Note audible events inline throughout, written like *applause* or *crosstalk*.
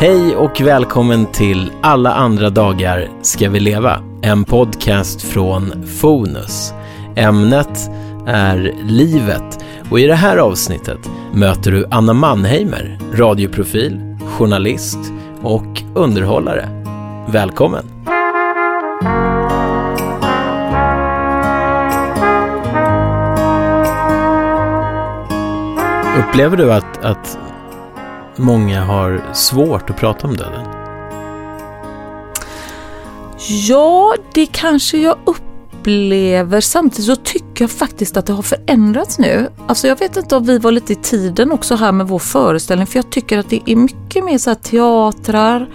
Hej och välkommen till Alla andra dagar ska vi leva. En podcast från Fonus. Ämnet är livet och i det här avsnittet möter du Anna Mannheimer, radioprofil, journalist och underhållare. Välkommen! Upplever du att, att många har svårt att prata om döden? Ja, det kanske jag upplever. Samtidigt så tycker jag faktiskt att det har förändrats nu. Alltså jag vet inte om vi var lite i tiden också här med vår föreställning för jag tycker att det är mycket mer så här teatrar,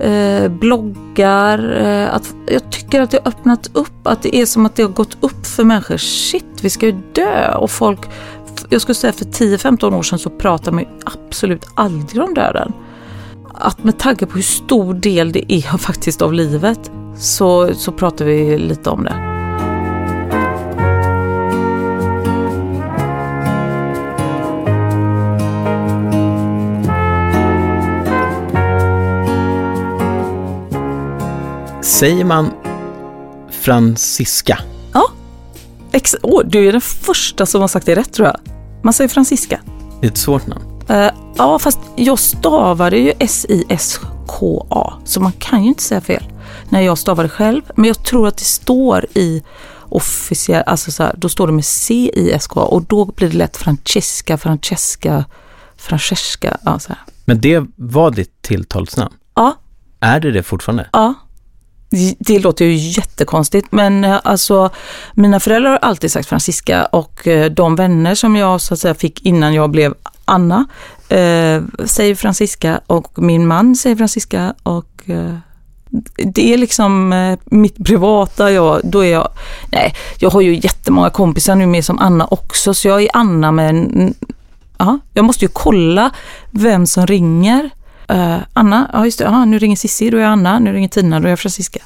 eh, bloggar. Eh, att, jag tycker att det har öppnat upp, att det är som att det har gått upp för människor. Shit, vi ska ju dö och folk jag skulle säga för 10-15 år sedan så pratade man absolut aldrig om döden. Att med tanke på hur stor del det är *laughs* faktiskt av livet så, så pratar vi lite om det. Säger man Francisca? Ja. Ex oh, du är den första som har sagt det rätt tror jag. Man säger Francisca. Det är ett svårt namn. Uh, ja, fast jag stavade ju S-I-S-K-A, så man kan ju inte säga fel när jag stavade själv. Men jag tror att det står i officiell, alltså så här, då står det med C-I-S-K och då blir det lätt Francesca, Francesca, Francesca. Ja, så här. Men det var ditt tilltalsnamn? Ja. Är det det fortfarande? Ja. Det låter ju jättekonstigt men eh, alltså mina föräldrar har alltid sagt Francisca och eh, de vänner som jag så att säga fick innan jag blev Anna eh, säger Francisca och min man säger Francisca och eh, det är liksom eh, mitt privata, jag, då är jag, nej, jag har ju jättemånga kompisar nu med som Anna också så jag är Anna men ja, jag måste ju kolla vem som ringer. Uh, Anna, ja just det, aha, nu ringer Sissi, då är jag Anna, nu ringer Tina, då är jag Francisca.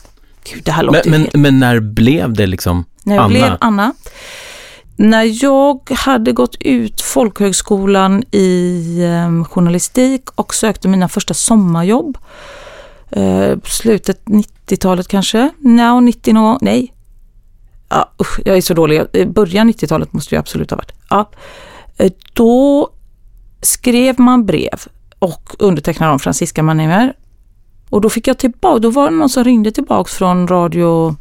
Gud, det här låter men, men, men när blev det liksom när jag Anna? blev Anna? När jag hade gått ut folkhögskolan i um, journalistik och sökte mina första sommarjobb. Uh, slutet 90-talet kanske? No, 90 någon Nej. Ja, usch, jag är så dålig. Början 90-talet måste jag absolut ha varit. Ja. Uh, då skrev man brev och undertecknade om Franziska Mannheimer. Och då fick jag tillbaka, då var det någon som ringde tillbaks från radio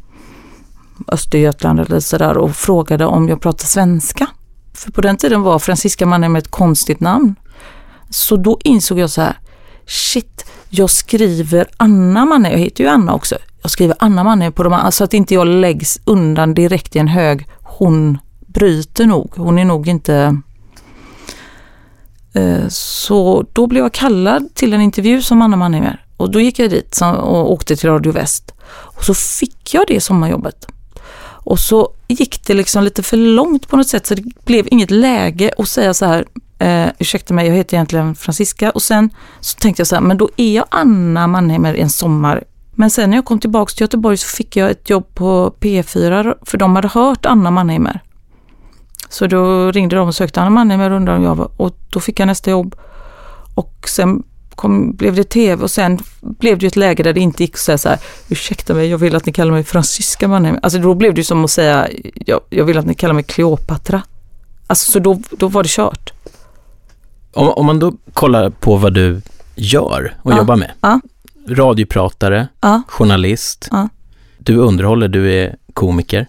Östergötland eller sådär och frågade om jag pratade svenska. För på den tiden var Franziska Mannheimer ett konstigt namn. Så då insåg jag så här, shit, jag skriver Anna Mannheimer, jag heter ju Anna också. Jag skriver Anna Mannheimer på de andra, så att inte jag läggs undan direkt i en hög. Hon bryter nog, hon är nog inte Eh, så då blev jag kallad till en intervju som Anna Mannheimer och då gick jag dit och åkte till Radio Väst. Och så fick jag det sommarjobbet. Och så gick det liksom lite för långt på något sätt så det blev inget läge att säga så här, eh, ursäkta mig, jag heter egentligen Francisca och sen så tänkte jag så här, men då är jag Anna Mannheimer en sommar. Men sen när jag kom tillbaks till Göteborg så fick jag ett jobb på P4 för de hade hört Anna Mannheimer. Så då ringde de och sökte Anna Mannheimer och undrade om jag var, och då fick jag nästa jobb. Och sen kom, blev det tv och sen blev det ett läge där det inte gick att säga så här, ursäkta mig, jag vill att ni kallar mig Franziska Mannheimer. Alltså då blev det som att säga, jag, jag vill att ni kallar mig Kleopatra. Alltså så då, då var det kört. Om, om man då kollar på vad du gör och Ja. jobbar med. Ja. Radiopratare, Ja. journalist, du underhåller, du är komiker.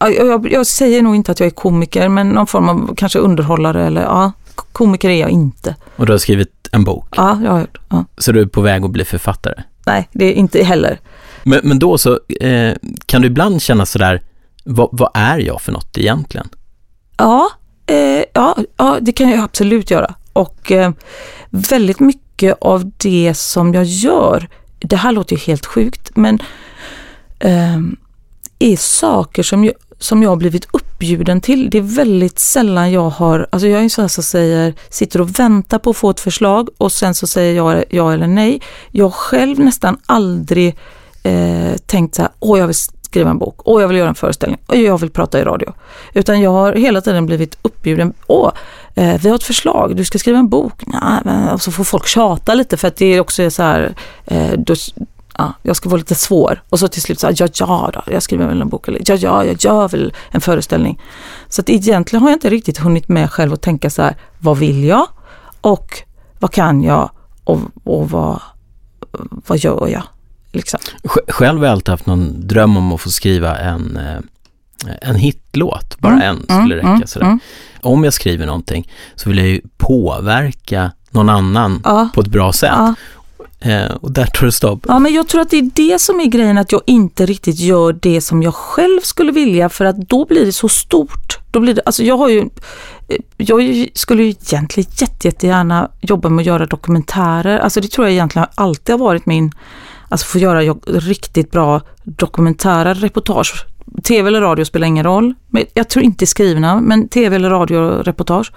Ja, Jag, jag, säger nog inte att jag är komiker, men någon form av kanske underhållare eller ja, komiker är jag inte. Och du har skrivit en bok. Ja, jag har hört. Ja. Så du är på väg att bli författare. Nej, det är inte heller. Men, men då så eh, kan du ibland känna sådär, vad, vad är jag för något egentligen? Ja, eh, ja, ja, det kan jag absolut göra. Och eh, väldigt mycket av det som jag gör, det här låter ju helt sjukt, men eh, är saker som jag, som jag har blivit uppbjuden till. Det är väldigt sällan jag har, alltså jag är en sån här som säger, sitter och väntar på att få ett förslag och sen så säger jag ja eller nej. Jag själv nästan aldrig eh, tänkt så här, åh jag vill skriva en bok och jag vill göra en föreställning och jag vill prata i radio. Utan jag har hela tiden blivit uppbjuden. Åh, eh, vi har ett förslag, du ska skriva en bok. Nah, men, och så får folk tjata lite för att det är också så här, eh, då, ja, jag ska vara lite svår. Och så till slut så här, ja, ja då, jag skriver väl en bok. Eller ja, ja, jag gör väl en föreställning. Så att egentligen har jag inte riktigt hunnit med själv att tänka så här, vad vill jag? Och vad kan jag? Och, och vad, vad gör jag? Liksom. Själv har jag alltid haft någon dröm om att få skriva en, eh, en hitlåt, bara mm, en skulle mm, räcka. Sådär. Mm. Om jag skriver någonting så vill jag ju påverka någon annan ja. på ett bra sätt. Ja. Eh, och där tar det stopp. Ja, men jag tror att det är det som är grejen, att jag inte riktigt gör det som jag själv skulle vilja, för att då blir det så stort. Då blir det, alltså jag har ju, eh, jag skulle ju egentligen jätte, jättegärna jobba med att göra dokumentärer. Alltså det tror jag egentligen alltid har varit min, alltså få göra riktigt bra dokumentära reportage. TV eller radio spelar ingen roll. Men jag tror inte skrivna, men TV eller radioreportage.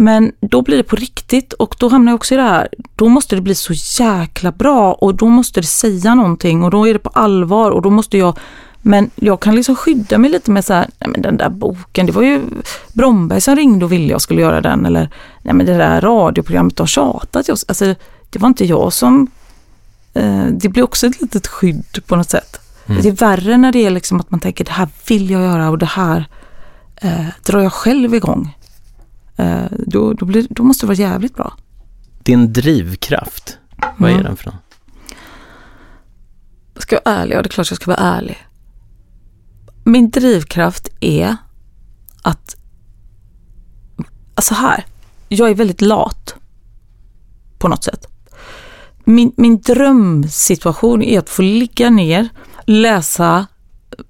Men då blir det på riktigt och då hamnar jag också i det här, då måste det bli så jäkla bra och då måste det säga någonting och då är det på allvar och då måste jag men jag kan liksom skydda mig lite med så här, nej men den där boken, det var ju Bromberg som ringde och ville jag skulle göra den eller nej men det där radioprogrammet har tjatat. Jag, alltså, det var inte jag som... Eh, det blir också ett litet skydd på något sätt. Mm. Det är värre när det är liksom att man tänker det här vill jag göra och det här eh, drar jag själv igång. Eh, då, då, blir, då måste det vara jävligt bra. Din drivkraft, vad mm. är den för något? Ska jag vara ärlig? Ja, det är klart jag ska vara ärlig. Min drivkraft är att, alltså här, jag är väldigt lat på något sätt. Min, min drömsituation är att få ligga ner, läsa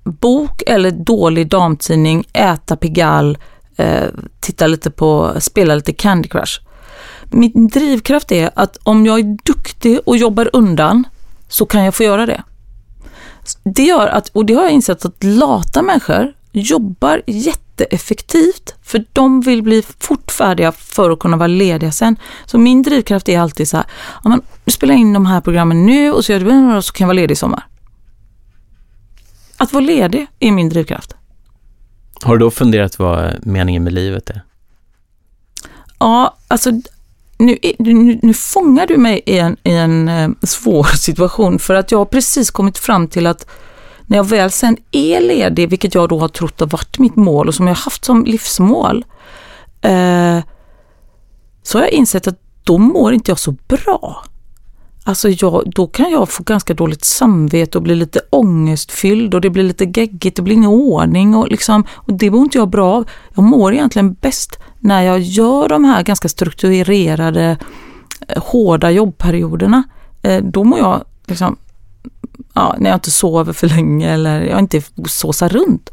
bok eller dålig damtidning, äta Pigalle, eh, titta lite på, spela lite Candy Crush. Min drivkraft är att om jag är duktig och jobbar undan så kan jag få göra det. Det gör att, och det har jag insett att lata människor jobbar jätteeffektivt för de vill bli fortfärdiga för att kunna vara lediga sen. Så min drivkraft är alltid så här, ja, men, spela in de här programmen nu och så, gör du, så kan jag vara ledig i sommar. Att vara ledig är min drivkraft. Har du då funderat vad meningen med livet är? Ja, alltså nu, nu, nu fångar du mig i en, i en eh, svår *laughs* situation för att jag har precis kommit fram till att när jag väl sen är ledig, vilket jag då har trott har varit mitt mål och som jag har haft som livsmål, eh, så har jag insett att då mår inte jag så bra. Alltså jag, då kan jag få ganska dåligt samvete och bli lite ångestfylld och det blir lite geggigt, det blir ingen ordning och, liksom, och det mår inte jag bra av. Jag mår egentligen bäst när jag gör de här ganska strukturerade, eh, hårda jobbperioderna. Eh, då mår jag liksom, ja, när jag inte sover för länge eller jag inte såsar runt.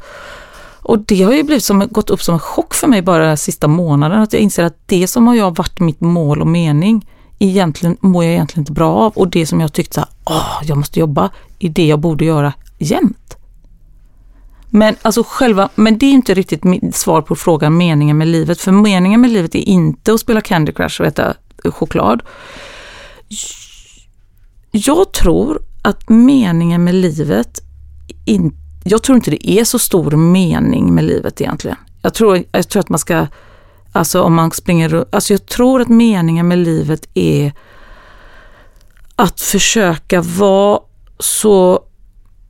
Och det har ju blivit som, gått upp som en chock för mig bara den sista månaden, att jag inser att det som har jag varit mitt mål och mening, egentligen mår jag egentligen inte bra av och det som jag tyckte att åh, jag måste jobba är det jag borde göra jämt. Men, alltså själva, men det är inte riktigt mitt svar på frågan meningen med livet. För meningen med livet är inte att spela Candy Crush och äta choklad. Jag tror att meningen med livet, in, jag tror inte det är så stor mening med livet egentligen. Jag tror, jag tror att man ska Alltså om man springer runt. Alltså jag tror att meningen med livet är att försöka vara så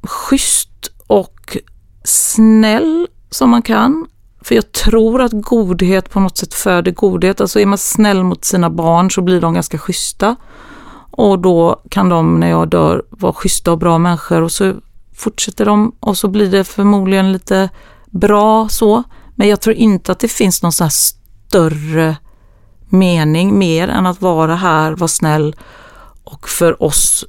schysst och snäll som man kan. För jag tror att godhet på något sätt föder godhet. Alltså är man snäll mot sina barn så blir de ganska schyssta. Och då kan de när jag dör vara schyssta och bra människor och så fortsätter de och så blir det förmodligen lite bra så. Men jag tror inte att det finns någon sån här större mening mer än att vara här, vara snäll och för oss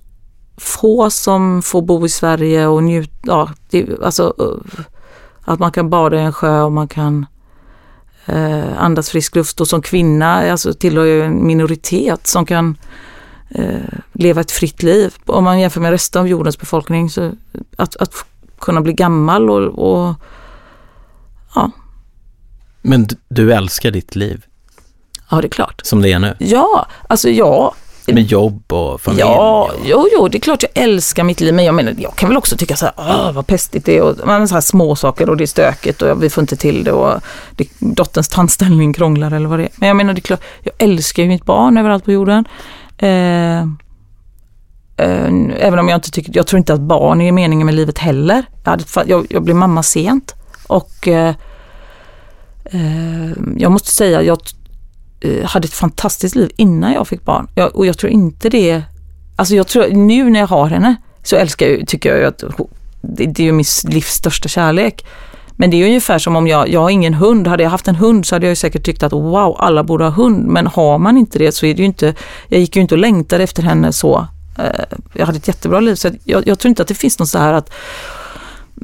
få som får bo i Sverige och njuta, ja, alltså eh, att man kan bada i en sjö och man kan eh, andas frisk luft och som kvinna alltså tillhör jag en minoritet som kan eh, leva ett fritt liv. Om man jämför med resten av jordens befolkning så att, att kunna bli gammal och, och ja, men du älskar ditt liv? Ja, det är klart. Som det är nu? Ja, alltså ja. Med jobb och familj? Ja, jo, jo, det är klart jag älskar mitt liv, men jag menar, jag kan väl också tycka så här, Åh, vad pestigt det är och men så här små saker och det är stökigt och vi får inte till det och det, dotterns tandställning krånglar eller vad det är. Men jag menar, det är klart, jag älskar ju mitt barn överallt på jorden. Eh, eh, även om jag inte tycker, jag tror inte att barn är meningen med livet heller. Jag, hade, jag, jag blev mamma sent och eh Eh, jag måste säga, jag eh, hade ett fantastiskt liv innan jag fick barn. Jag, och jag tror inte det, alltså jag tror, nu när jag har henne så älskar jag, tycker jag att det, det är ju min livs största kärlek. Men det är ungefär som om jag, jag har ingen hund. Hade jag haft en hund så hade jag säkert tyckt att wow, alla borde ha hund. Men har man inte det så är det ju inte, jag gick ju inte och längtade efter henne så. Eh, jag hade ett jättebra liv så jag, jag tror inte att det finns något så här att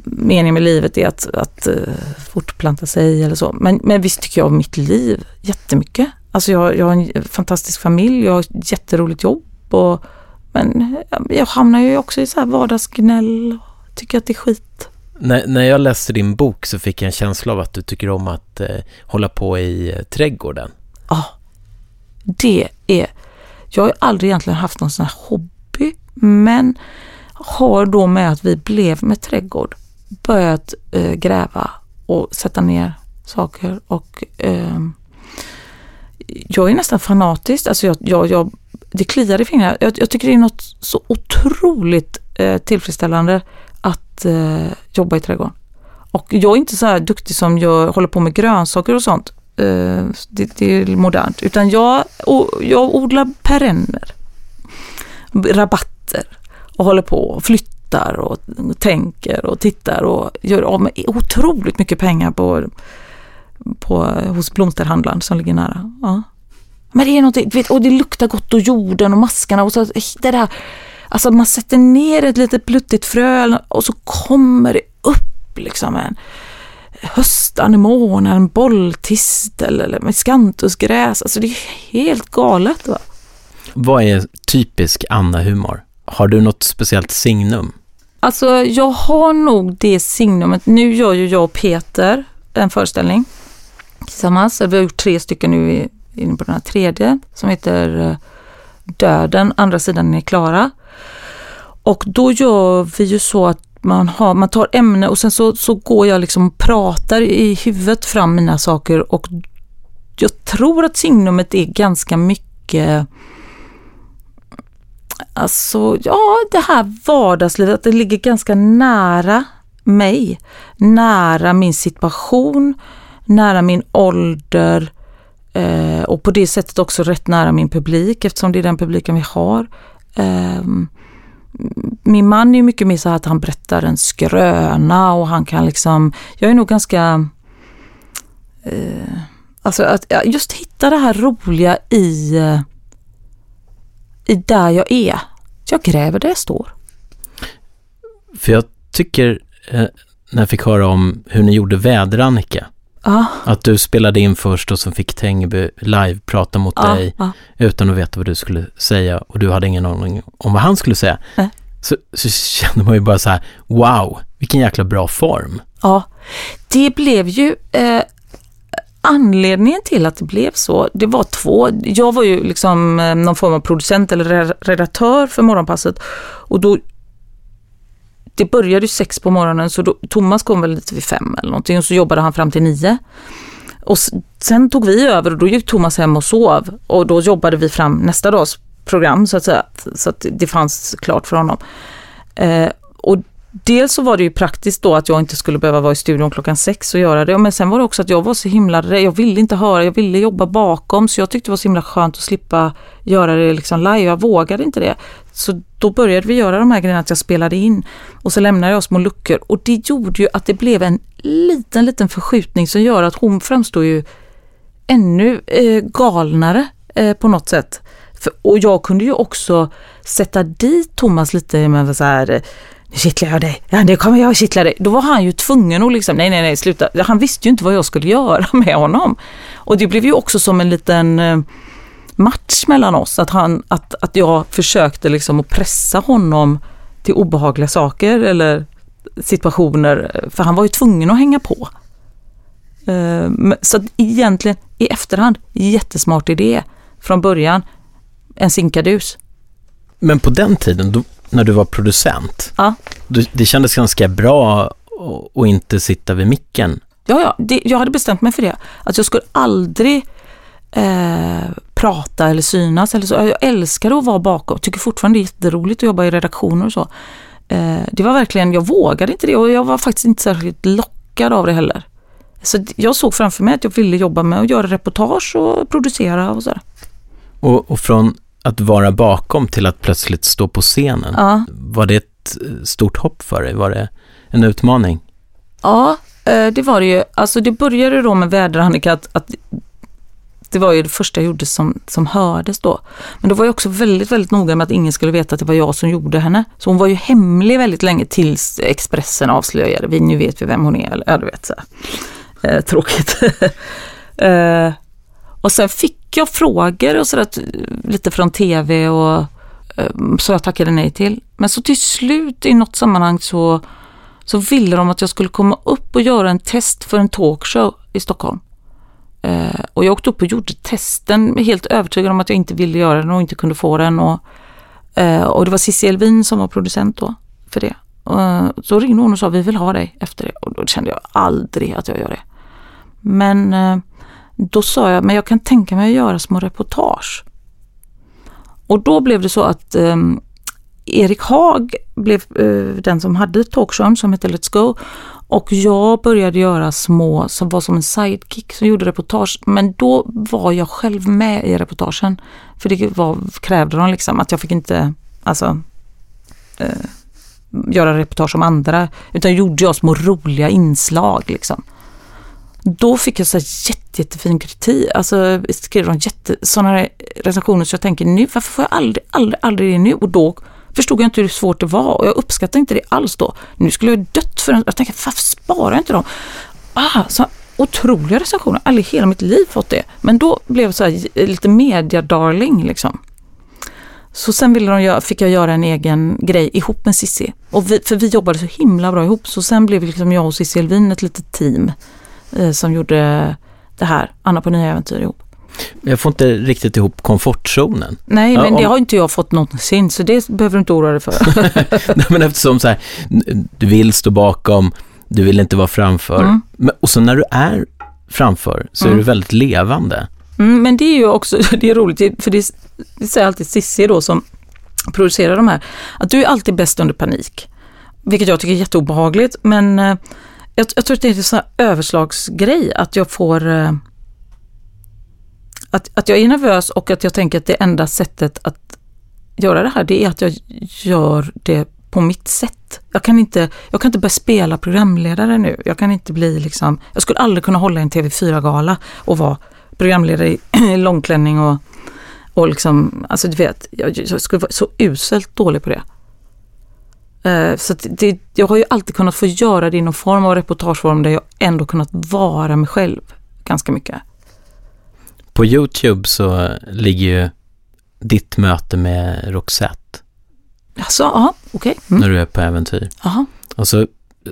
meningen med livet är att, att uh, fortplanta sig eller så. Men, men visst tycker jag om mitt liv jättemycket. Alltså jag, jag har en fantastisk familj, jag har ett jätteroligt jobb. Och, men jag hamnar ju också i så här vardagsgnäll och tycker att det är skit. När, när jag läste din bok så fick jag en känsla av att du tycker om att eh, hålla på i eh, trädgården. Ja, det är... Jag har aldrig egentligen haft någon sån här hobby, men har då med att vi blev med trädgård börjat eh, gräva och sätta ner saker och eh, jag är nästan fanatisk. Alltså jag, jag, jag, det kliar i fingrarna. Jag, jag tycker det är något så otroligt eh, tillfredsställande att eh, jobba i trädgården. Och jag är inte så här duktig som jag håller på med grönsaker och sånt. Eh, det, det, är modernt. Utan jag, jag odlar perenner. Rabatter. Och håller på och flyttar och tänker och tittar och gör av med otroligt mycket pengar på på, hos blomsterhandlaren som ligger nära. Ja. Men det är någonting, vet, och det luktar gott och jorden och maskarna och så det där, alltså man sätter ner ett litet pluttigt frö och så kommer det upp liksom en höstanemon, en bolltistel eller med skantusgräs. Alltså det är helt galet. Va? Vad är typisk Anna-humor? Har du något speciellt signum? Alltså jag har nog det signumet. Nu gör ju jag och Peter en föreställning tillsammans. Vi har gjort tre stycken nu inne på den här tredje som heter eh, Döden, andra sidan är klara. Och då gör vi ju så att man, har, man tar ämne och sen så, så går jag liksom och pratar i huvudet fram mina saker och jag tror att signumet är ganska mycket Alltså, ja, det här vardagslivet, att det ligger ganska nära mig, nära min situation, nära min ålder eh, och på det sättet också rätt nära min publik eftersom det är den publiken vi har. Eh, min man är mycket mer så att han berättar en skröna och han kan liksom, jag är nog ganska eh, Alltså att just hitta det här roliga i, eh, i där jag är. Jag gräver där jag står. För jag tycker, eh, när jag fick höra om hur ni gjorde Väder-Annika, Ah. Att du spelade in först och så fick Tengby live prata mot ah, dig ah. utan att veta vad du skulle säga och du hade ingen aning om vad han skulle säga. Äh. Så, så kände man ju bara så här, wow, vilken jäkla bra form. Ja, det blev ju eh, anledningen till att det blev så, det var två. Jag var ju liksom eh, någon form av producent eller redaktör för Morgonpasset och då det började ju sex på morgonen så då, Thomas kom väl lite vid fem eller någonting och så jobbade han fram till nio. Och sen tog vi över och då gick Thomas hem och sov och då jobbade vi fram nästa dags program så att säga. Så att det fanns klart för honom. Eh, dels så var det ju praktiskt då att jag inte skulle behöva vara i studion klockan sex och göra det. Men sen var det också att jag var så himla rädd. Jag ville inte höra, jag ville jobba bakom. Så jag tyckte det var så himla skönt att slippa göra det liksom live. Jag vågade inte det. Så då började vi göra de här grejerna att jag spelade in. Och så lämnade jag små luckor. Och det gjorde ju att det blev en liten, liten förskjutning som gör att hon framstår ju ännu eh, galnare eh, på något sätt. För, och jag kunde ju också sätta dit Thomas lite med så här kittlar jag dig, ja det kommer jag att kittla dig. Då var han ju tvungen att liksom, nej nej nej sluta. Han visste ju inte vad jag skulle göra *laughs* med honom. Och det blev ju också som en liten eh, match mellan oss, att, han, att, att jag försökte liksom att pressa honom till obehagliga saker eller situationer, för han var ju tvungen att hänga på. Eh, så så egentligen i efterhand, jättesmart idé från början. en sinkadus. Men på den tiden, då, när du var producent, Ja. då, det kändes ganska bra att- inte sitta vid micken. Ja, ja, det, jag hade bestämt mig för det. Att jag skulle aldrig eh, prata eller synas. Eller så. Jag älskar att vara bakom. Tycker fortfarande det är jätteroligt att jobba i redaktioner och så. Eh, det var verkligen, jag vågade inte det och jag var faktiskt inte särskilt lockad av det heller. Så jag såg framför mig att jag ville jobba med att göra reportage och producera och sådär. Och, och från att vara bakom till att plötsligt stå på scenen, Ja, var det ett eh, stort hopp för dig? Var det en utmaning? ja eh, det var det ju. Alltså det började då med väder att, att det var ju det första jag gjorde som, som hördes då. Men då var jag också väldigt, väldigt noga med att ingen skulle veta att det var jag som gjorde henne. Så hon var ju hemlig väldigt länge tills Expressen avslöjade. Vi, nu vet vi vem hon är. Eller, ja, du vet så. Eh, tråkigt. *laughs* eh, och sen fick jag frågor och sådär lite från tv och ehm, så jag tackade nej till. Men så till slut i något sammanhang så, så ville de att jag skulle komma upp och göra en test för en talkshow i Stockholm. Eh, och jag åkte upp och gjorde testen helt övertygad om att jag inte ville göra den och inte kunde få den. Och, eh, och det var Cissi Elvin som var producent då för det. Och, eh, så ringde hon och sa vi vill ha dig efter det. Och då kände jag aldrig att jag gör det. Men eh, då sa jag, men jag kan tänka mig att göra små reportage. Och då blev det så att eh, Erik Haag blev eh, den som hade talkshowen som hette Let's Go. Och jag började göra små, som var som en sidekick, som gjorde reportage. Men då var jag själv med i reportagen. För det var, krävde de liksom att jag fick inte, alltså eh, göra reportage om andra. Utan gjorde jag små roliga inslag liksom. Då fick jag så jätte, jättefin kritik. Alltså skrev de jätte, sådana recensioner så jag tänker nu, varför får jag aldrig, aldrig, aldrig det nu? Och då förstod jag inte hur svårt det var och jag uppskattade inte det alls då. Nu skulle jag dött för en, jag tänkte varför sparar jag inte dem? Ah, så otroliga recensioner, aldrig i hela mitt liv fått det. Men då blev jag så här, lite media-darling liksom. Så sen ville de, fick jag göra en egen grej ihop med Cissi. Och vi, för vi jobbade så himla bra ihop så sen blev liksom jag och Cissi Elvin ett litet team eh, som gjorde det här, Anna på nya äventyr ihop. Jag får inte riktigt ihop komfortzonen. Nej, Ja, men det om- har inte jag fått någonsin så det behöver du inte oroa dig för. *laughs* Nej, men eftersom så här, du vill stå bakom, du vill inte vara framför. Mm. Men, och så när du är framför så är Mm. du väldigt levande. Mm, men det är ju också, *laughs* det är roligt, för det, det säger alltid Cissi då som producerar de här, att du är alltid bäst under panik. Vilket jag tycker är jätteobehagligt, men eh, jag, jag tror att det är en sån här överslagsgrej, att jag får eh, att, att jag är nervös och att jag tänker att det enda sättet att göra det här, det är att jag gör det på mitt sätt. Jag kan inte, jag kan inte börja spela programledare nu. Jag kan inte bli liksom, jag skulle aldrig kunna hålla en TV4-gala och vara programledare i, *clears throat* i långklänning och, och liksom, alltså du vet, jag, jag skulle vara så uselt dålig på det. Eh, Så det, jag har ju alltid kunnat få göra det i någon form av reportageform där jag ändå kunnat vara mig själv ganska mycket. På YouTube så ligger ju ditt möte med Roxette Alltså, ja, okej. Mm. när du är på äventyr. Aha. Och så,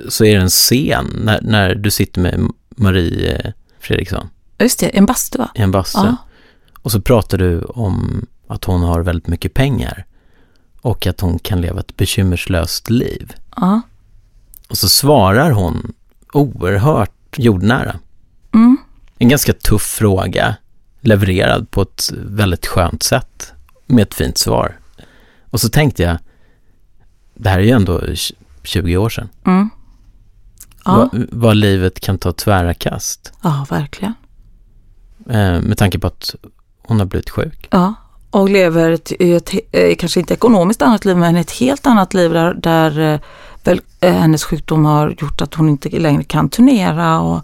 så är det en scen när, när du sitter med Marie eh, Fredriksson Just det, en bastu va? i en bastu. Och så pratar du om att hon har väldigt mycket pengar och att hon kan leva ett bekymmerslöst liv. Ja. Och så svarar hon oerhört jordnära. Mm. En ganska tuff fråga, levererad på ett väldigt skönt sätt med ett fint svar. Och så tänkte jag, det här är ju ändå tj- 20 år sedan. Mm. Ja. Vad, vad livet kan ta tvära kast. ja, verkligen. Eh, med tanke på att hon har blivit sjuk. Ja, och lever ett, i ett, eh, kanske inte ekonomiskt annat liv, men ett helt annat liv där, där eh, väl, eh, hennes sjukdom har gjort att hon inte längre kan turnera. Och,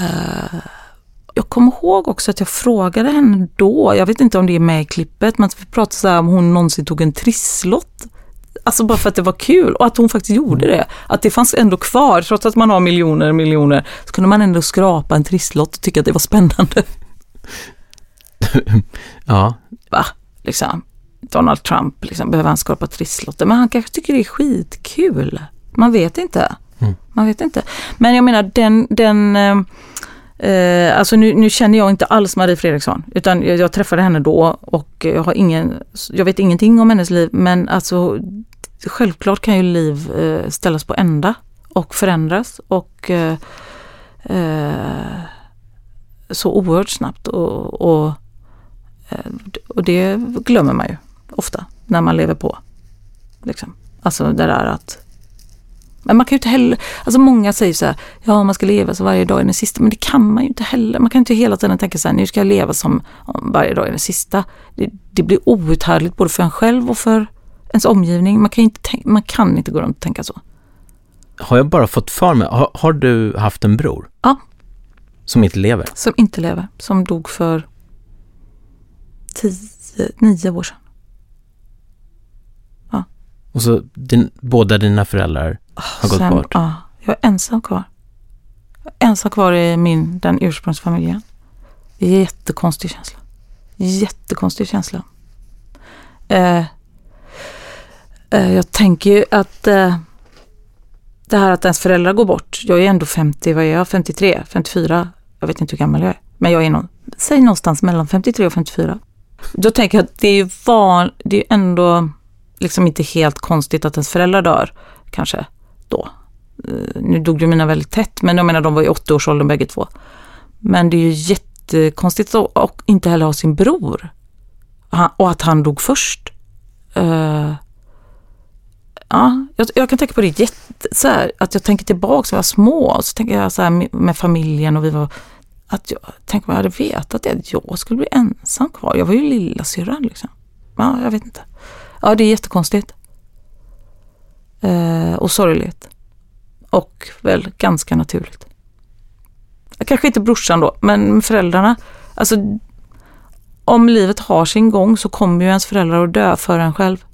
eh, jag kommer ihåg också att jag frågade henne då, jag vet inte om det är med i klippet, men att vi pratade så här om hon någonsin tog en trisslott. Alltså bara för att det var kul och att hon faktiskt gjorde det. Att det fanns ändå kvar, trots att man har miljoner miljoner, så kunde man ändå skrapa en trisslott och tycka att det var spännande. *laughs* Ja, va, liksom. Donald Trump, liksom, behöver han skapa trisslotter? Men han kanske tycker det är skitkul. Man vet inte. Mm. Man vet inte. Men jag menar den, den, eh, Eh, alltså nu, nu, känner jag inte alls Marie Fredriksson utan jag, jag, träffade henne då och jag har ingen, jag vet ingenting om hennes liv men alltså självklart kan ju liv eh, ställas på ända och förändras och eh, eh så oerhört snabbt och, och, och, det glömmer man ju ofta när man lever på. Liksom. Alltså det där att men man kan ju inte heller, alltså många säger så här, ja man ska leva så varje dag är den sista, men det kan man ju inte heller. Man kan inte hela tiden tänka så här, nu ska jag leva som varje dag är den sista. Det, det blir outhärdligt både för en själv och för ens omgivning. Man kan inte, man kan inte gå runt och tänka så. Har jag bara fått för mig, har, har du haft en bror? Ja. Som inte lever? Som inte lever, som dog för tio, nio år sedan. Ja. Och så din, båda dina föräldrar har gått Sen, bort? Ja, jag är ensam kvar. Jag är ensam kvar i min, den ursprungsfamiljen. Jättekonstig känsla. Jättekonstig känsla. Eh, eh, jag tänker ju att eh, det här att ens föräldrar går bort. Jag är ändå 50, vad är jag? 53, 54? Jag vet inte hur gammal jag är. Men jag är nog, säg någonstans mellan 53 och 54. Då tänker jag att det är ju van, det är ändå liksom inte helt konstigt att ens föräldrar dör, kanske då. Eh, nu dog ju mina väldigt tätt, men jag menar de var i 80-årsåldern bägge två. Men det är ju jättekonstigt att inte heller ha sin bror. Och att han dog först. Uh, ja, jag, jag, kan tänka på det jätte, så här, att jag tänker tillbaka när jag var små, så tänker jag så här med, med familjen och vi var, att jag, tänk om jag hade vetat det, att jag skulle bli ensam kvar. Jag var ju lilla syrran liksom. Ja, jag vet inte. Ja, det är jättekonstigt. Eh, och sorgligt. Och väl ganska naturligt. Kanske inte brorsan då, men föräldrarna. Alltså, om livet har sin gång så kommer ju ens föräldrar att dö för en själv.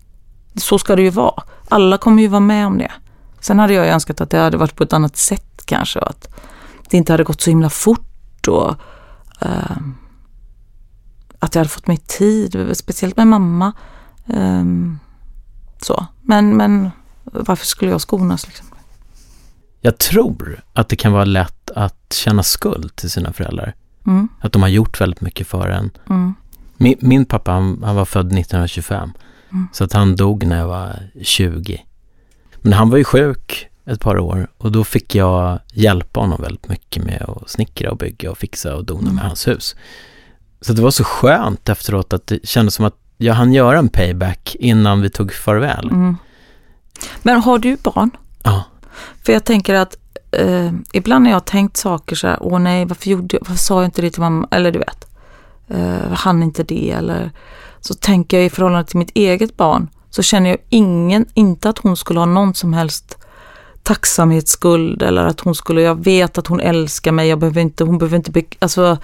Så ska det ju vara. Alla kommer ju vara med om det. Sen hade jag önskat att det hade varit på ett annat sätt kanske. Och att det inte hade gått så himla fort. Och, uh, att jag hade fått mer tid, speciellt med mamma. Um, så. Men, men varför skulle jag skonas? Liksom? Jag tror att det kan vara lätt att känna skuld till sina föräldrar. Mm. Att de har gjort väldigt mycket för en. Mm. Min, min, pappa han, han, var född 1925. Mm. Så att han dog när jag var 20. Men han var ju sjuk ett par år och då fick jag hjälpa honom väldigt mycket med att snickra och bygga och fixa och dona med mm. hans hus. Så det var så skönt efteråt att det kändes som att jag hann göra en payback innan vi tog farväl. Mm. Men har du barn? Ja. För jag tänker att eh, ibland när jag har tänkt saker så här, åh nej, varför, gjorde, varför sa jag inte det till mamma? Eller du vet, eh, hann inte det? Eller så tänker jag i förhållande till mitt eget barn så känner jag ingen, inte att hon skulle ha någon som helst tacksamhetsskuld eller att hon skulle, jag vet att hon älskar mig, jag behöver inte, hon behöver inte, alltså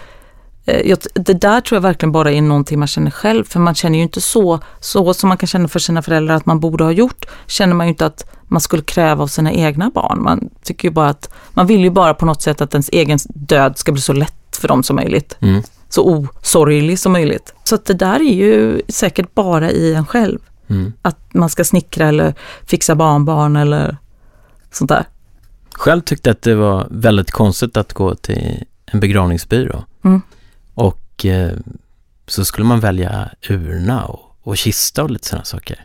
Eh, jag, det där tror jag verkligen bara är någonting man känner själv, för man känner ju inte så, så som man kan känna för sina föräldrar att man borde ha gjort, känner man ju inte att man skulle kräva av sina egna barn. Man tycker ju bara att, man vill ju bara på något sätt att ens egen död ska bli så lätt för dem som möjligt. Mm. Så osorglig som möjligt. Så att det där är ju säkert bara i en själv. Mm. Att man ska snickra eller fixa barnbarn eller sånt där. Själv tyckte jag att det var väldigt konstigt att gå till en begravningsbyrå. Mm. Och eh, så skulle man välja urna och, och kista och lite sådana saker.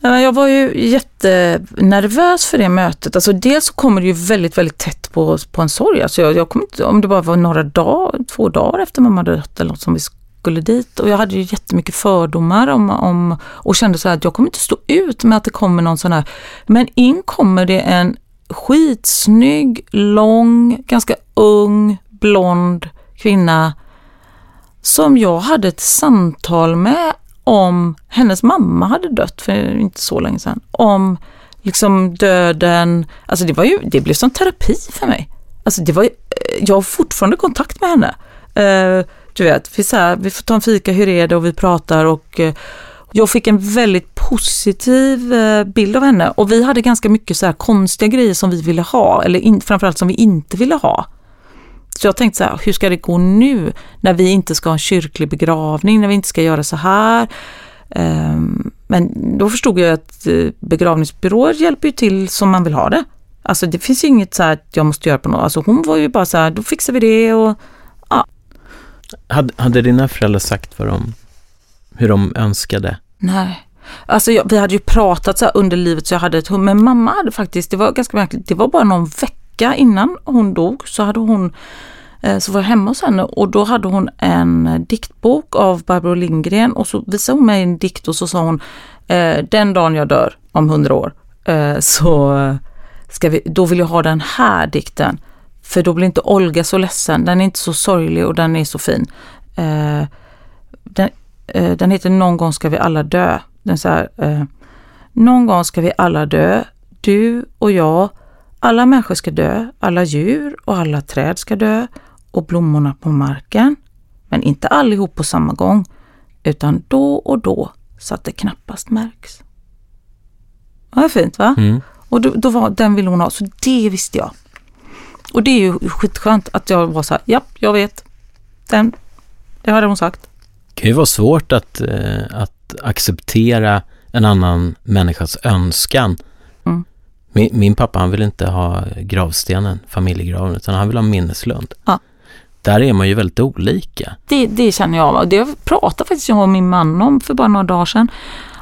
Jag var ju jättenervös för det mötet. Alltså dels så kommer det ju väldigt, väldigt tätt på, på en sorg. Alltså jag, jag kom inte, om det bara var några dagar, två dagar efter mamma hade dött eller något som vi skulle dit. Och jag hade ju jättemycket fördomar om, om och kände så här att jag kommer inte stå ut med att det kommer någon sån här. Men in kommer det en skitsnygg, lång, ganska ung, blond kvinna som jag hade ett samtal med om, hennes mamma hade dött för inte så länge sedan, om liksom döden, alltså det var ju, det blev som terapi för mig. Alltså det var eh, jag har fortfarande kontakt med henne. Eh, du vet, vi, så här, vi får ta en fika, hur är det och vi pratar och eh, jag fick en väldigt positiv eh, bild av henne och vi hade ganska mycket så här konstiga grejer som vi ville ha, eller in, framförallt som vi inte ville ha. Så jag tänkte så här, hur ska det gå nu när vi inte ska ha en kyrklig begravning, när vi inte ska göra så här. Ehm, men då förstod jag att eh, begravningsbyråer hjälper ju till som man vill ha det. Alltså det finns ju inget så här att jag måste göra på något. Alltså hon var ju bara så här, då fixar vi det och hade, hade dina föräldrar sagt vad de, hur de önskade? nej. Alltså jag, vi hade ju pratat så här under livet så jag hade ett hum, men mamma hade faktiskt, det var ganska märkligt, det var bara någon vecka innan hon dog så hade hon eh, så var jag hemma hos henne och då hade hon en eh, diktbok av Barbro Lindgren och så visade hon mig en dikt och så sa hon eh, den dagen jag dör om hundra år eh, så ska vi, då vill jag ha den här dikten. För då blir inte Olga så ledsen, den är inte så sorglig och den är så fin. Eh, den, eh, den heter Någon gång ska vi alla dö. Den är så här, eh, Någon gång ska vi alla dö, du och jag. Alla människor ska dö, alla djur och alla träd ska dö och blommorna på marken. Men inte allihop på samma gång, utan då och då så att det knappast märks. Det var fint va? Mm. Och då, då var, den ville hon ha, så det visste jag. Och det är ju skitskönt att jag var så här, ja, jag vet. Den, det hade hon sagt. Det kan ju vara svårt att, eh, att acceptera en annan människas önskan. Mm. Min, min pappa han vill inte ha gravstenen, familjegraven, utan han vill ha minneslund. Ja. Där är man ju väldigt olika. Det, det känner jag. Och det pratade faktiskt jag och min man om för bara några dagar sedan.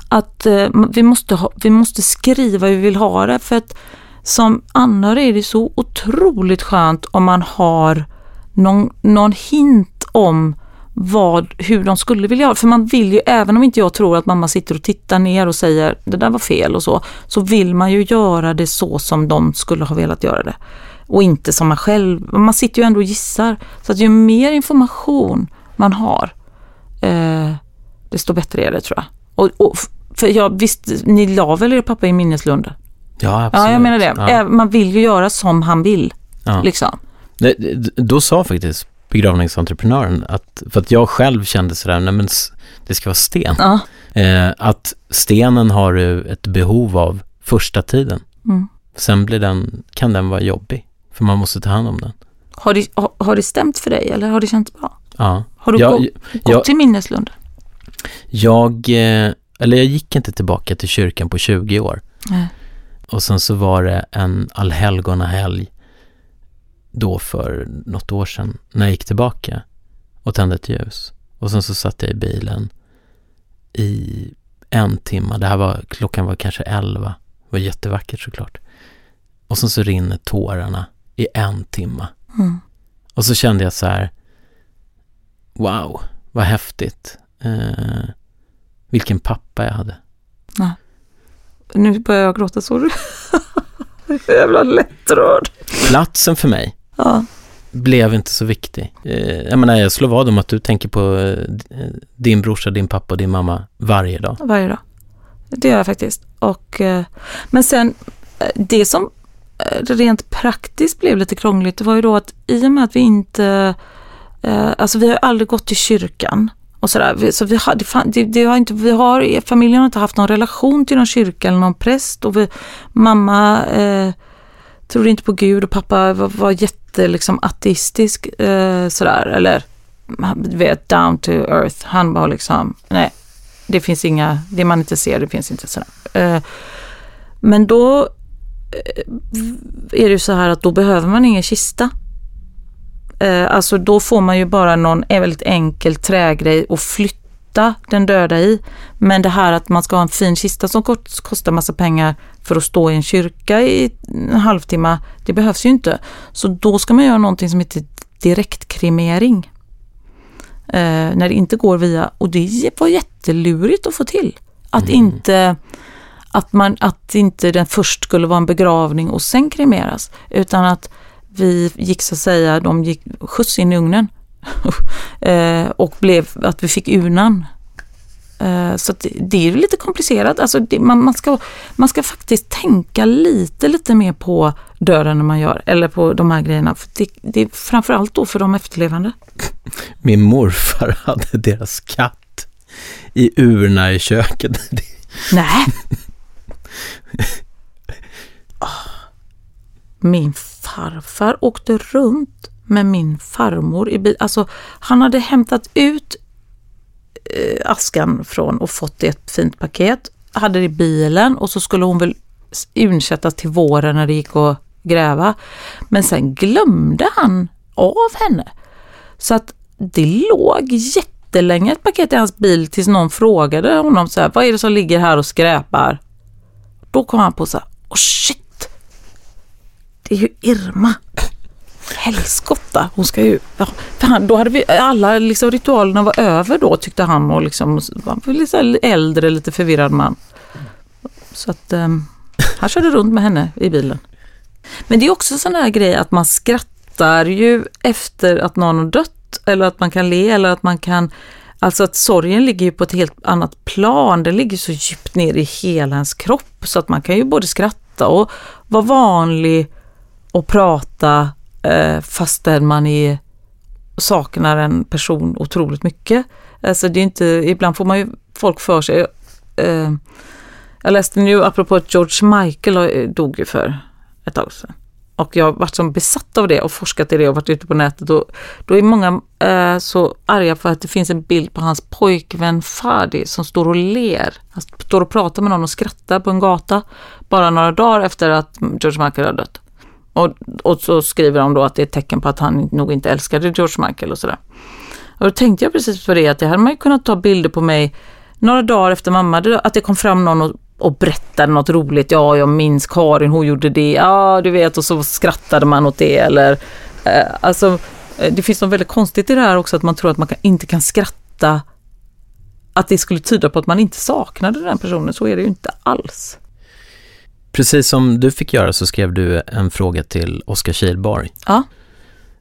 Att eh, vi, måste ha, vi måste skriva hur vi vill ha det. För att som anhörig är det så otroligt skönt om man har någon, någon hint om vad, hur de skulle vilja ha. För man vill ju, även om inte jag tror att mamma sitter och tittar ner och säger det där var fel och så, så vill man ju göra det så som de skulle ha velat göra det. Och inte som man själv, man sitter ju ändå och gissar. Så att ju mer information man har, eh, desto bättre är det tror jag. Och, och, för jag visst, ni la väl er pappa i minneslund? Ja, absolut. Ja, jag menar det. Ja. Man vill ju göra som han vill. Ja. Liksom. Det, då sa faktiskt begravningsentreprenören att, för att jag själv kände sådär, nej men det ska vara sten. Ja. Eh, att stenen har ett behov av första tiden. Mm. Sen blir den, kan den vara jobbig, för man måste ta hand om den. Har, det, har, har det stämt för dig eller har det känts bra? Ja. Har du Jag- gå, gått jag- till minneslund? Jag, eh, eller jag gick inte tillbaka till kyrkan på 20 år. Nej. Och sen så var det en allhelgonahelg då för något år sedan när jag gick tillbaka och tände ett ljus. Och sen så satt jag i bilen i en timme. Det här var, klockan var kanske elva. Det var jättevackert såklart. Och sen så rinner tårarna i en timme. Mm. Och så kände jag så här, wow, vad häftigt. Eh, vilken pappa jag hade. Nu börjar jag gråta, så? Jävla *laughs* lättrörd. Platsen för mig Ja. blev inte så viktig. Eh, jag menar, jag slår vad om att du tänker på eh, din brorsa, din pappa och din mamma varje dag. varje dag. Det gör jag faktiskt. Och, eh, men sen, det som rent praktiskt blev lite krångligt, det var ju då att i och med att vi inte, alltså vi har aldrig gått till kyrkan och sådär, så vi har, det, det, har inte, vi har, familjen har inte haft någon relation till någon kyrka eller någon präst och vi, mamma eh, trodde inte på Gud och pappa var, var jätte liksom ateistisk eh, sådär, eller vet, down to earth. Han var liksom, nej, det finns inga, det man inte ser, det finns inte sådär. Eh, Men då eh, är det ju så här att då behöver man ingen kista. Eh, Alltså då får man ju bara någon väldigt enkel trägrej att flytta den döda i. Men det här att man ska ha en fin kista som kost- kostar massa pengar för att stå i en kyrka i en halvtimme, det behövs ju inte. Så då ska man göra någonting som heter direktkremering. Eh, när det inte går via, och det var jättelurigt att få till. Att inte att, man, att inte den först skulle vara en begravning och sen kremeras. Utan att vi gick så att säga, de gick skjuts in i ugnen. *laughs* eh, och blev att vi fick urnan. Eh, så det, det är lite komplicerat. Alltså det, man, man, ska, man ska faktiskt tänka lite, lite mer på döden när man gör, eller på de här grejerna. För det, det är framförallt då för de efterlevande. *laughs* Min morfar hade deras katt i urna i köket. *laughs* Nej. Min farfar åkte runt med min farmor i bil. Alltså, han hade hämtat ut eh, askan från och fått det i ett fint paket. Hade det i bilen och så skulle hon väl urnsättas till våren när det gick att gräva. Men sen glömde han av henne. Så att det låg jättelänge ett paket i hans bil tills någon frågade honom så här, vad är det som ligger här och skräpar? Då kom han på så här, oh shit, det är ju Irma. Helskotta, hon ska ju... Ja, för han, då hade vi, alla liksom, ritualerna var över då tyckte han och liksom, han var lite äldre, lite förvirrad man. Så att um, han körde runt med henne i bilen. Men det är också sån här grej att man skrattar ju efter att någon har dött eller att man kan le eller att man kan Alltså att sorgen ligger ju på ett helt annat plan. Den ligger så djupt ner i hela ens kropp så att man kan ju både skratta och vara vanlig och prata eh, fastän man är, saknar en person otroligt mycket. Alltså det är inte, ibland får man ju folk för sig. Eh, jag läste nu apropå att George Michael eh, dog ju för ett tag sedan. Och jag har varit som besatt av det och forskat i det och varit ute på nätet. Och då är många eh, så arga för att det finns en bild på hans pojkvän Fadi som står och ler. Han står och pratar med någon och skrattar på en gata bara några dagar efter att George Michael har dött. Och, och så skriver de då att det är ett tecken på att han nog inte älskade George Michael och sådär. Och då tänkte jag precis på det att det hade man ju kunnat ta bilder på mig några dagar efter mamma, att det kom fram någon och, och berättade något roligt. Ja, jag minns Karin, hon gjorde det. Ja, du vet, och så skrattade man åt det eller eh, alltså eh, det finns något väldigt konstigt i det här också att man tror att man kan, inte kan skratta att det skulle tyda på att man inte saknade den personen. Så är det ju inte alls. Precis som du fick göra så skrev du en fråga till Oskar Kihlborg. Ja.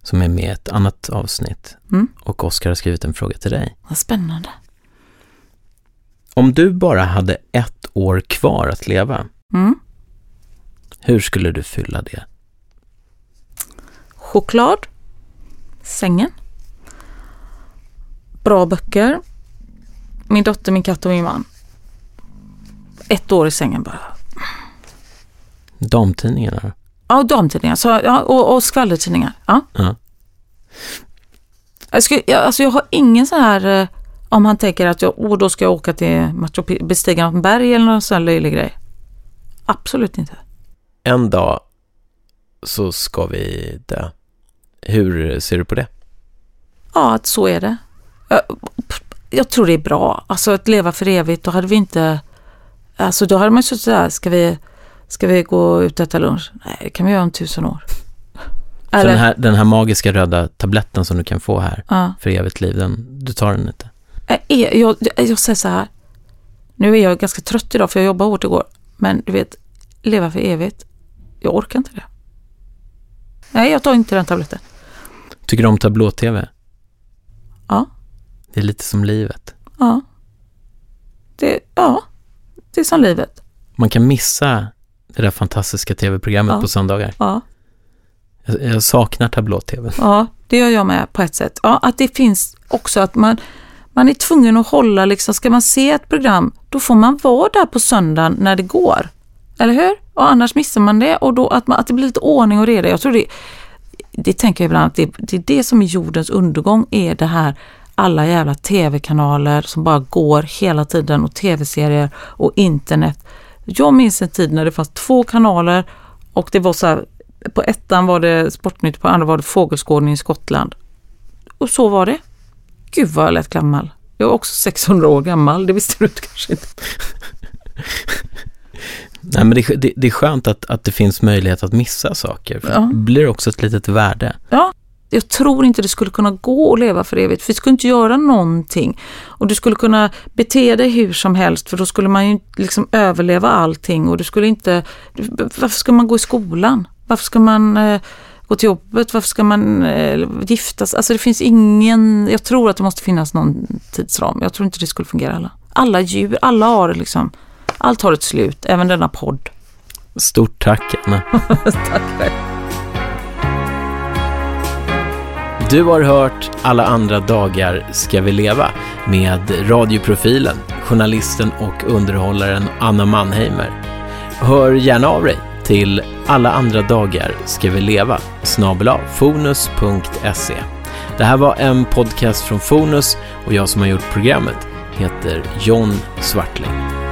Som är med i ett annat avsnitt. Mm. Och Oskar har skrivit en fråga till dig. Vad spännande. Om du bara hade ett år kvar att leva, Mm. hur skulle du fylla det? Choklad. Sängen. Bra böcker. Min dotter, min katt och min man. Ett år i sängen bara. Damtidningarna? Ja, damtidningar så, ja, och, och skvallertidningar. Ja. Ja. Jag, skulle, jag, alltså jag har ingen sån här, eh, om han tänker att jag, oh, då ska jag åka till Machu bestiga något berg eller någon sån löjlig grej. Absolut inte. En dag så ska vi dö. Hur ser du på det? Ja, att så är det. Jag, jag tror det är bra. Alltså att leva för evigt, då hade vi inte... Alltså då hade man suttit där, ska vi, ska vi gå ut och äta lunch? Nej, det kan vi göra om tusen år. Så den här, den här magiska röda tabletten som du kan få här Ja. för evigt liv, den, du tar den inte? Jag, jag, jag säger så här. Nu är jag ganska trött idag för jag jobbade hårt igår. Men du vet, leva för evigt. Jag orkar inte det. Nej, jag tar inte den tabletten. Tycker du om tablå-tv? Ja. Det är lite som livet. Ja. Det, ja, det är som livet. Man kan missa det där fantastiska tv-programmet Ja. på söndagar. Ja, Jag, jag saknar tablå-tv. ja, det gör jag med på ett sätt. Ja, att det finns också att man, man är tvungen att hålla, liksom, ska man se ett program, då får man vara där på söndagen när det går. Eller hur? Och annars missar man det och då att, man, att det blir lite ordning och reda. Jag tror det, det tänker jag ibland att det, det är det som är jordens undergång, är det här alla jävla tv-kanaler som bara går hela tiden och tv-serier och internet. Jag minns en tid när det fanns två kanaler och det var så här, på ettan var det Sportnytt, på andra var det Fågelskådning i Skottland. Och så var det. Gud vad jag lät gammal. Jag är också 600 år gammal, det visste du kanske inte. Nej, men det, är- det, det är skönt att, att det finns möjlighet att missa saker. För Ja. Det blir också ett litet värde. Jag tror inte det skulle kunna gå att leva för evigt, för vi skulle inte göra någonting. Och du skulle kunna bete dig hur som helst, för då skulle man ju liksom överleva allting och du skulle inte... Varför ska man gå i skolan? Varför ska man eh, gå till jobbet? Varför ska man eh, giftas? Alltså det finns ingen... Jag tror att det måste finnas någon tidsram. Jag tror inte det skulle fungera alla. Alla djur, alla har liksom... Allt har ett slut, även denna podd. Stort tack, Anna. *laughs* Tack själv. Du har hört Alla andra dagar ska vi leva med radioprofilen, journalisten och underhållaren Anna Mannheimer. Hör gärna av dig till Alla andra dagar ska vi leva snabel fonus.se. Det här var en podcast från Fonus och jag som har gjort programmet heter John Svartling.